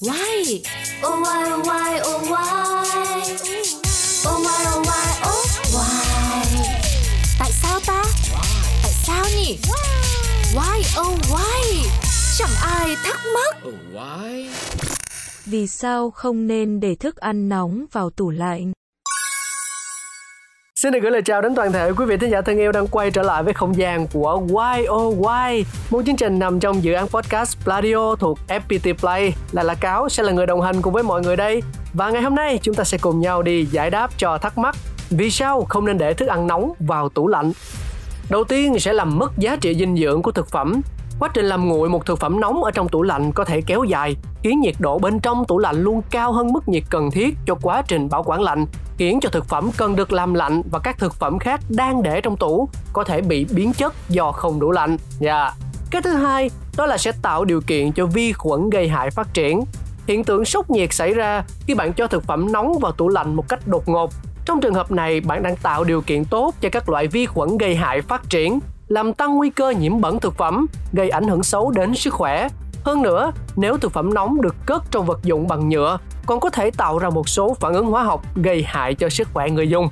Why? Oh why oh why oh why? Oh why oh why oh why? Tại sao ta? Tại sao nhỉ? Why oh why? Chẳng ai thắc mắc. Oh, why? Vì sao không nên để thức ăn nóng vào tủ lạnh? Xin được gửi lời chào đến toàn thể quý vị thính giả thân yêu đang quay trở lại với không gian của Why Oh Why, một chương trình nằm trong dự án podcast Pladio thuộc FPT Play. Là là cáo sẽ là người đồng hành cùng với mọi người đây. Và ngày hôm nay chúng ta sẽ cùng nhau đi giải đáp cho thắc mắc vì sao không nên để thức ăn nóng vào tủ lạnh. Đầu tiên sẽ làm mất giá trị dinh dưỡng của thực phẩm. Quá trình làm nguội một thực phẩm nóng ở trong tủ lạnh có thể kéo dài, khiến nhiệt độ bên trong tủ lạnh luôn cao hơn mức nhiệt cần thiết cho quá trình bảo quản lạnh, khiến cho thực phẩm cần được làm lạnh và các thực phẩm khác đang để trong tủ có thể bị biến chất do không đủ lạnh. Dạ. Yeah. Cái thứ hai, đó là sẽ tạo điều kiện cho vi khuẩn gây hại phát triển. Hiện tượng sốc nhiệt xảy ra khi bạn cho thực phẩm nóng vào tủ lạnh một cách đột ngột. Trong trường hợp này, bạn đang tạo điều kiện tốt cho các loại vi khuẩn gây hại phát triển, làm tăng nguy cơ nhiễm bẩn thực phẩm, gây ảnh hưởng xấu đến sức khỏe. Hơn nữa, nếu thực phẩm nóng được cất trong vật dụng bằng nhựa, còn có thể tạo ra một số phản ứng hóa học gây hại cho sức khỏe người dùng.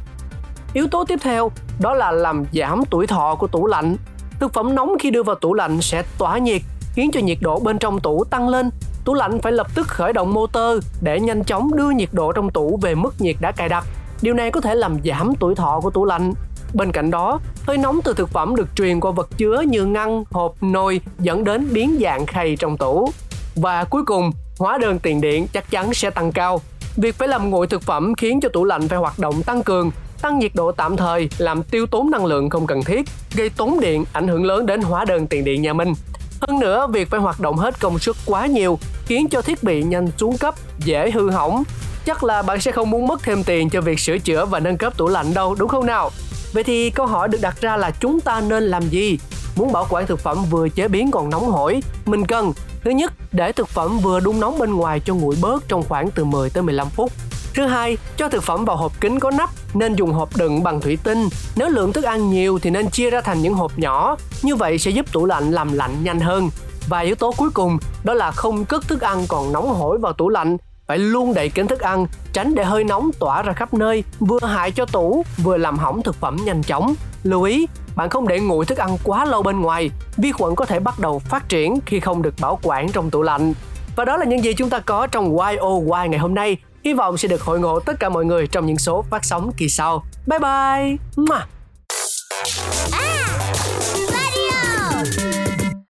Yếu tố tiếp theo đó là làm giảm tuổi thọ của tủ lạnh. Thực phẩm nóng khi đưa vào tủ lạnh sẽ tỏa nhiệt, khiến cho nhiệt độ bên trong tủ tăng lên. Tủ lạnh phải lập tức khởi động motor để nhanh chóng đưa nhiệt độ trong tủ về mức nhiệt đã cài đặt. Điều này có thể làm giảm tuổi thọ của tủ lạnh. Bên cạnh đó, hơi nóng từ thực phẩm được truyền qua vật chứa như ngăn, hộp, nồi dẫn đến biến dạng khay trong tủ. Và cuối cùng, hóa đơn tiền điện chắc chắn sẽ tăng cao. Việc phải làm nguội thực phẩm khiến cho tủ lạnh phải hoạt động tăng cường, tăng nhiệt độ tạm thời làm tiêu tốn năng lượng không cần thiết, gây tốn điện, ảnh hưởng lớn đến hóa đơn tiền điện nhà mình. Hơn nữa, việc phải hoạt động hết công suất quá nhiều khiến cho thiết bị nhanh xuống cấp, dễ hư hỏng. Chắc là bạn sẽ không muốn mất thêm tiền cho việc sửa chữa và nâng cấp tủ lạnh đâu, đúng không nào? Vậy thì câu hỏi được đặt ra là chúng ta nên làm gì? Muốn bảo quản thực phẩm vừa chế biến còn nóng hổi, mình cần Thứ nhất, để thực phẩm vừa đun nóng bên ngoài cho nguội bớt trong khoảng từ 10 tới 15 phút. Thứ hai, cho thực phẩm vào hộp kính có nắp, nên dùng hộp đựng bằng thủy tinh. Nếu lượng thức ăn nhiều thì nên chia ra thành những hộp nhỏ, như vậy sẽ giúp tủ lạnh làm lạnh nhanh hơn. Và yếu tố cuối cùng đó là không cất thức ăn còn nóng hổi vào tủ lạnh, phải luôn đậy kín thức ăn, tránh để hơi nóng tỏa ra khắp nơi, vừa hại cho tủ, vừa làm hỏng thực phẩm nhanh chóng. Lưu ý, bạn không để nguội thức ăn quá lâu bên ngoài, vi khuẩn có thể bắt đầu phát triển khi không được bảo quản trong tủ lạnh. Và đó là những gì chúng ta có trong YOY ngày hôm nay. Hy vọng sẽ được hội ngộ tất cả mọi người trong những số phát sóng kỳ sau. Bye bye!